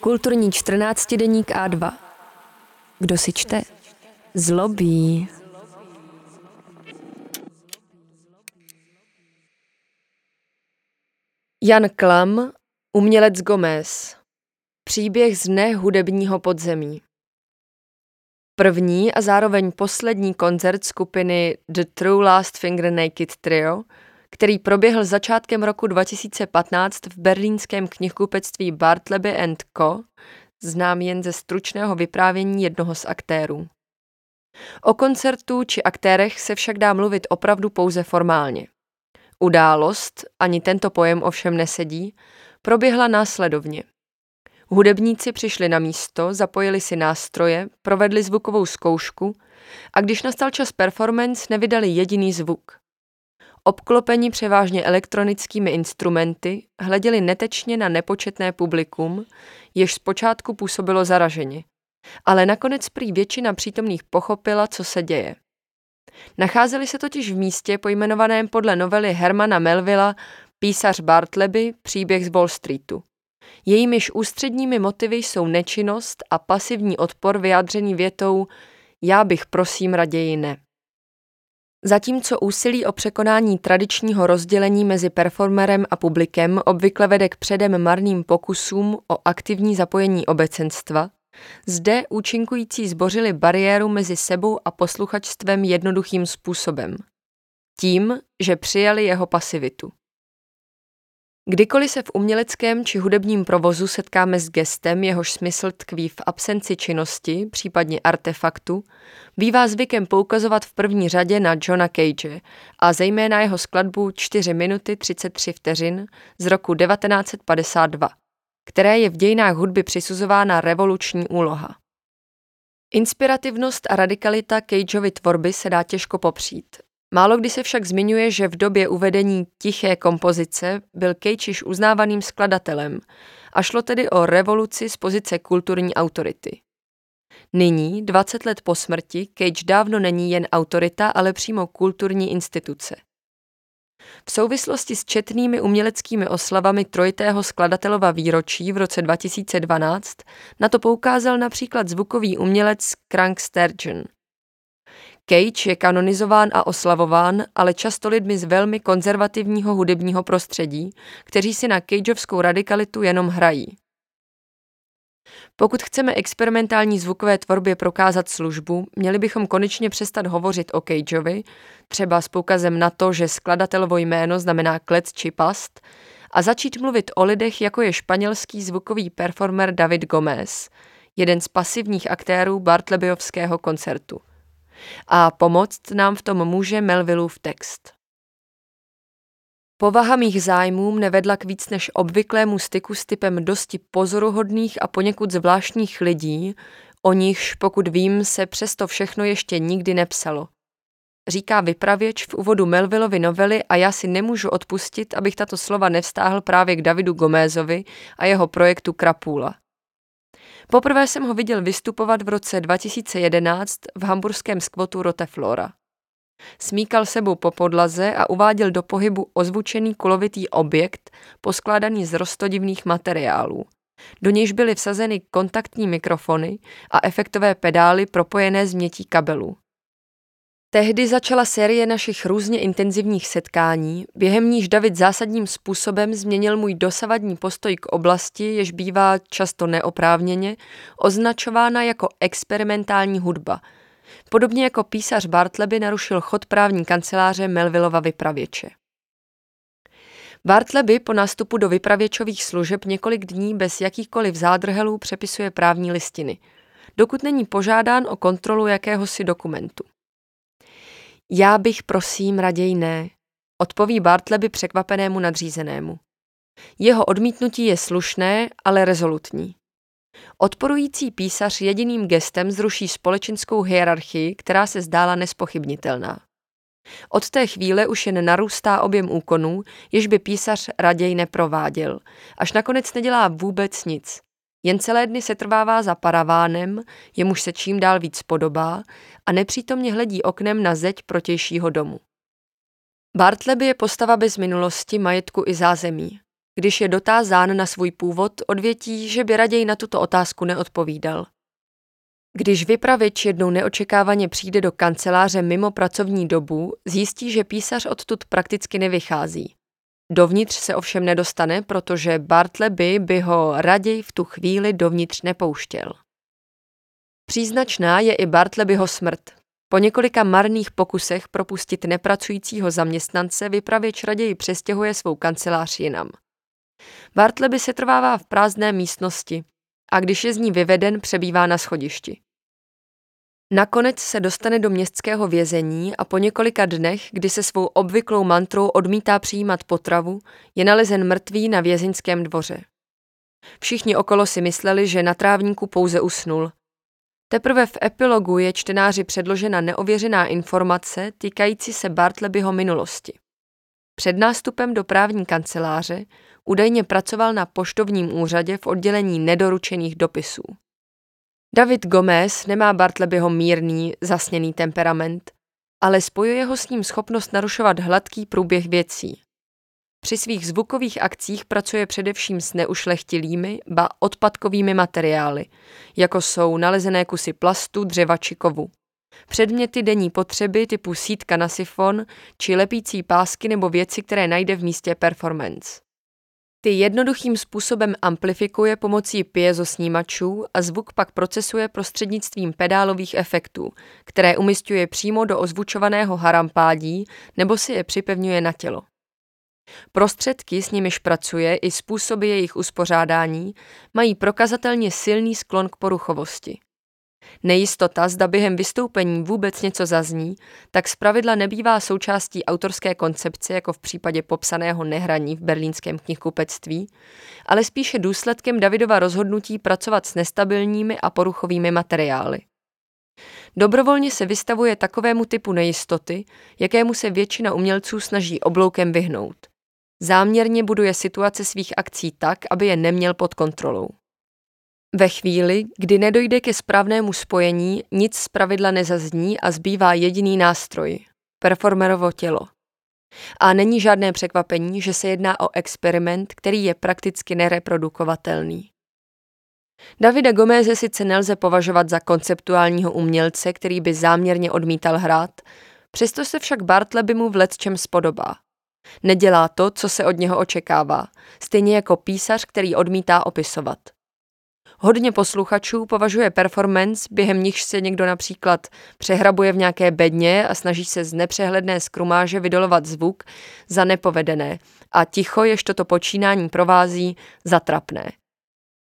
Kulturní 14 deník A2. Kdo si čte? Zlobí. Jan Klam, umělec Gomez. Příběh z nehudebního podzemí. První a zároveň poslední koncert skupiny The True Last Finger Naked Trio, který proběhl začátkem roku 2015 v berlínském knihkupectví Bartleby Co., znám jen ze stručného vyprávění jednoho z aktérů. O koncertu či aktérech se však dá mluvit opravdu pouze formálně. Událost, ani tento pojem ovšem nesedí, proběhla následovně. Hudebníci přišli na místo, zapojili si nástroje, provedli zvukovou zkoušku a když nastal čas performance, nevydali jediný zvuk. Obklopeni převážně elektronickými instrumenty, hleděli netečně na nepočetné publikum, jež zpočátku působilo zaraženě. Ale nakonec prý většina přítomných pochopila, co se děje. Nacházeli se totiž v místě pojmenovaném podle novely Hermana Melvilla Písař Bartleby, příběh z Wall Streetu. Jejímiž ústředními motivy jsou nečinnost a pasivní odpor vyjádřený větou já bych prosím raději ne. Zatímco úsilí o překonání tradičního rozdělení mezi performerem a publikem obvykle vede k předem marným pokusům o aktivní zapojení obecenstva, zde účinkující zbořili bariéru mezi sebou a posluchačstvem jednoduchým způsobem. Tím, že přijali jeho pasivitu. Kdykoliv se v uměleckém či hudebním provozu setkáme s gestem, jehož smysl tkví v absenci činnosti, případně artefaktu, bývá zvykem poukazovat v první řadě na Johna Cage a zejména jeho skladbu 4 minuty 33 vteřin z roku 1952, které je v dějinách hudby přisuzována revoluční úloha. Inspirativnost a radikalita Cageovy tvorby se dá těžko popřít. Málo kdy se však zmiňuje, že v době uvedení tiché kompozice byl Cage již uznávaným skladatelem a šlo tedy o revoluci z pozice kulturní autority. Nyní, 20 let po smrti, Cage dávno není jen autorita, ale přímo kulturní instituce. V souvislosti s četnými uměleckými oslavami trojitého skladatelova výročí v roce 2012 na to poukázal například zvukový umělec Crank Sturgeon. Cage je kanonizován a oslavován, ale často lidmi z velmi konzervativního hudebního prostředí, kteří si na Cageovskou radikalitu jenom hrají. Pokud chceme experimentální zvukové tvorbě prokázat službu, měli bychom konečně přestat hovořit o Cageovi, třeba s poukazem na to, že skladatelovo jméno znamená klec či past, a začít mluvit o lidech, jako je španělský zvukový performer David Gomez, jeden z pasivních aktérů Bartlebyovského koncertu. A pomoct nám v tom může Melvillův text. Povaha mých zájmů mne vedla k víc než obvyklému styku s typem dosti pozoruhodných a poněkud zvláštních lidí, o nichž, pokud vím, se přesto všechno ještě nikdy nepsalo. Říká vypravěč v úvodu Melvillovy novely a já si nemůžu odpustit, abych tato slova nevstáhl právě k Davidu Gomézovi a jeho projektu Krapůla. Poprvé jsem ho viděl vystupovat v roce 2011 v hamburském skvotu Roteflora. Smíkal sebou po podlaze a uváděl do pohybu ozvučený kulovitý objekt poskládaný z rostodivných materiálů. Do nějž byly vsazeny kontaktní mikrofony a efektové pedály propojené z mětí kabelů. Tehdy začala série našich různě intenzivních setkání, během níž David zásadním způsobem změnil můj dosavadní postoj k oblasti, jež bývá často neoprávněně označována jako experimentální hudba – Podobně jako písař Bartleby narušil chod právní kanceláře Melvillova vypravěče. Bartleby po nástupu do vypravěčových služeb několik dní bez jakýchkoliv zádrhelů přepisuje právní listiny, dokud není požádán o kontrolu jakéhosi dokumentu. Já bych prosím raději ne, odpoví Bartleby překvapenému nadřízenému. Jeho odmítnutí je slušné, ale rezolutní. Odporující písař jediným gestem zruší společenskou hierarchii, která se zdála nespochybnitelná. Od té chvíle už jen narůstá objem úkonů, jež by písař raději neprováděl, až nakonec nedělá vůbec nic. Jen celé dny se trvává za paravánem, jemuž se čím dál víc podobá a nepřítomně hledí oknem na zeď protějšího domu. Bartleby je postava bez minulosti, majetku i zázemí. když je dotázán na svůj původ, odvětí, že by raději na tuto otázku neodpovídal. Když vypravěč jednou neočekávaně přijde do kanceláře mimo pracovní dobu, zjistí, že písař odtud prakticky nevychází. Dovnitř se ovšem nedostane, protože Bartleby by ho raději v tu chvíli dovnitř nepouštěl. Příznačná je i Bartlebyho smrt. Po několika marných pokusech propustit nepracujícího zaměstnance vypravěč raději přestěhuje svou kancelář jinam. Bartleby se trvává v prázdné místnosti a když je z ní vyveden, přebývá na schodišti. Nakonec se dostane do městského vězení a po několika dnech, kdy se svou obvyklou mantrou odmítá přijímat potravu, je nalezen mrtvý na vězeňském dvoře. Všichni okolo si mysleli, že na trávníku pouze usnul. Teprve v epilogu je čtenáři předložena neověřená informace týkající se Bartlebyho minulosti. Před nástupem do právní kanceláře údajně pracoval na poštovním úřadě v oddělení nedoručených dopisů. David Gomez nemá Bartlebyho mírný, zasněný temperament, ale spojuje ho s ním schopnost narušovat hladký průběh věcí. Při svých zvukových akcích pracuje především s neušlechtilými, ba odpadkovými materiály, jako jsou nalezené kusy plastu, dřeva či kovu. Předměty denní potřeby typu sítka na sifon či lepící pásky nebo věci, které najde v místě performance. Ty jednoduchým způsobem amplifikuje pomocí piezosnímačů a zvuk pak procesuje prostřednictvím pedálových efektů, které umistuje přímo do ozvučovaného harampádí nebo si je připevňuje na tělo. Prostředky, s nimiž pracuje i způsoby jejich uspořádání, mají prokazatelně silný sklon k poruchovosti. Nejistota, zda během vystoupení vůbec něco zazní, tak zpravidla nebývá součástí autorské koncepce, jako v případě popsaného nehraní v berlínském knihkupectví, ale spíše důsledkem Davidova rozhodnutí pracovat s nestabilními a poruchovými materiály. Dobrovolně se vystavuje takovému typu nejistoty, jakému se většina umělců snaží obloukem vyhnout. Záměrně buduje situace svých akcí tak, aby je neměl pod kontrolou. Ve chvíli, kdy nedojde ke správnému spojení, nic z pravidla nezazní a zbývá jediný nástroj – performerovo tělo. A není žádné překvapení, že se jedná o experiment, který je prakticky nereprodukovatelný. Davida Gomeze sice nelze považovat za konceptuálního umělce, který by záměrně odmítal hrát, přesto se však Bartleby mu v letčem spodobá. Nedělá to, co se od něho očekává, stejně jako písař, který odmítá opisovat. Hodně posluchačů považuje performance, během nichž se někdo například přehrabuje v nějaké bedně a snaží se z nepřehledné skrumáže vydolovat zvuk, za nepovedené a ticho, jež toto počínání provází, zatrapné.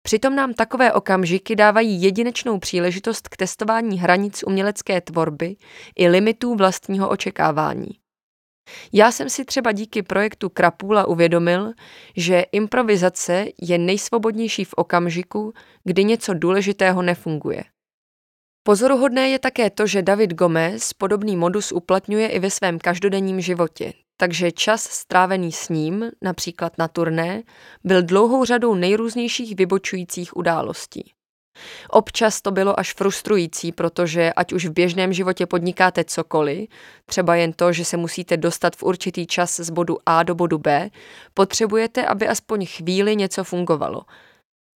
Přitom nám takové okamžiky dávají jedinečnou příležitost k testování hranic umělecké tvorby i limitů vlastního očekávání. Já jsem si třeba díky projektu Krapula uvědomil, že improvizace je nejsvobodnější v okamžiku, kdy něco důležitého nefunguje. Pozoruhodné je také to, že David Gomez podobný modus uplatňuje i ve svém každodenním životě, takže čas strávený s ním, například na turné, byl dlouhou řadou nejrůznějších vybočujících událostí. Občas to bylo až frustrující, protože ať už v běžném životě podnikáte cokoliv, třeba jen to, že se musíte dostat v určitý čas z bodu A do bodu B, potřebujete, aby aspoň chvíli něco fungovalo.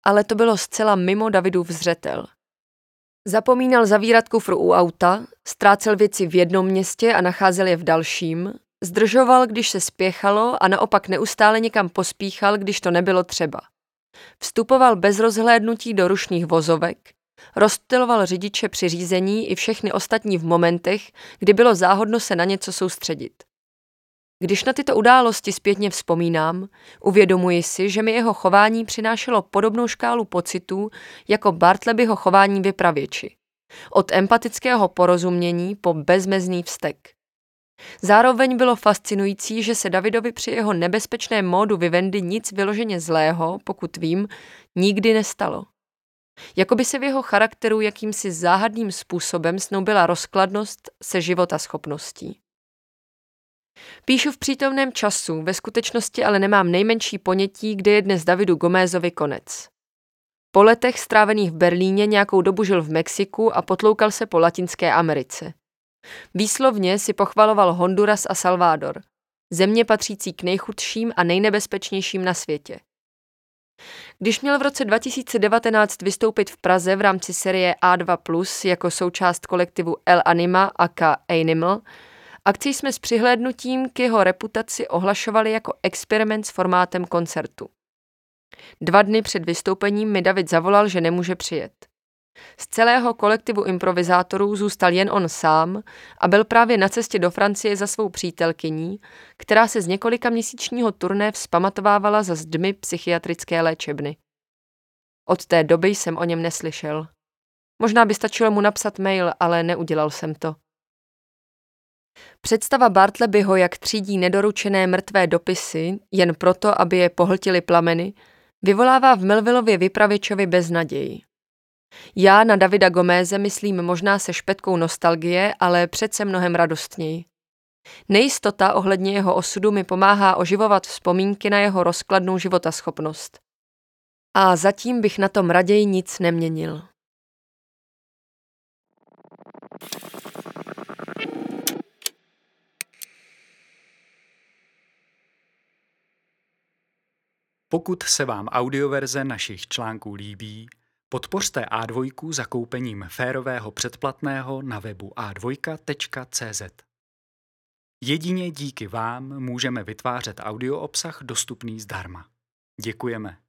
Ale to bylo zcela mimo Davidův zřetel. Zapomínal zavírat kufr u auta, ztrácel věci v jednom městě a nacházel je v dalším, zdržoval, když se spěchalo a naopak neustále někam pospíchal, když to nebylo třeba. Vstupoval bez rozhlédnutí do rušných vozovek, rozptyloval řidiče při řízení i všechny ostatní v momentech, kdy bylo záhodno se na něco soustředit. Když na tyto události zpětně vzpomínám, uvědomuji si, že mi jeho chování přinášelo podobnou škálu pocitů jako Bartlebyho chování vypravěči. Od empatického porozumění po bezmezný vztek. Zároveň bylo fascinující, že se Davidovi při jeho nebezpečném módu Vivendi nic vyloženě zlého, pokud vím, nikdy nestalo. Jakoby se v jeho charakteru jakýmsi záhadným způsobem snoubila rozkladnost se života schopností. Píšu v přítomném času, ve skutečnosti ale nemám nejmenší ponětí, kde je dnes Davidu Gomézovi konec. Po letech strávených v Berlíně nějakou dobu žil v Mexiku a potloukal se po Latinské Americe. Výslovně si pochvaloval Honduras a Salvador. země patřící k nejchudším a nejnebezpečnějším na světě. Když měl v roce 2019 vystoupit v Praze v rámci série A2+, jako součást kolektivu El Anima aka Animal, akci jsme s přihlédnutím k jeho reputaci ohlašovali jako experiment s formátem koncertu. Dva dny před vystoupením mi David zavolal, že nemůže přijet. Z celého kolektivu improvizátorů zůstal jen on sám a byl právě na cestě do Francie za svou přítelkyní, která se z několika měsíčního turné vzpamatovávala za zdmi psychiatrické léčebny. Od té doby jsem o něm neslyšel. Možná by stačilo mu napsat mail, ale neudělal jsem to. Představa Bartlebyho, jak třídí nedoručené mrtvé dopisy, jen proto, aby je pohltili plameny, vyvolává v Melvillově vypravěčovi beznaději. Já na Davida Goméze myslím možná se špetkou nostalgie, ale přece mnohem radostněji. Nejistota ohledně jeho osudu mi pomáhá oživovat vzpomínky na jeho rozkladnou životaschopnost. A zatím bych na tom raději nic neměnil. Pokud se vám audioverze našich článků líbí, podpořte A2 zakoupením férového předplatného na webu a2.cz. Jedině díky vám můžeme vytvářet audio obsah dostupný zdarma. Děkujeme.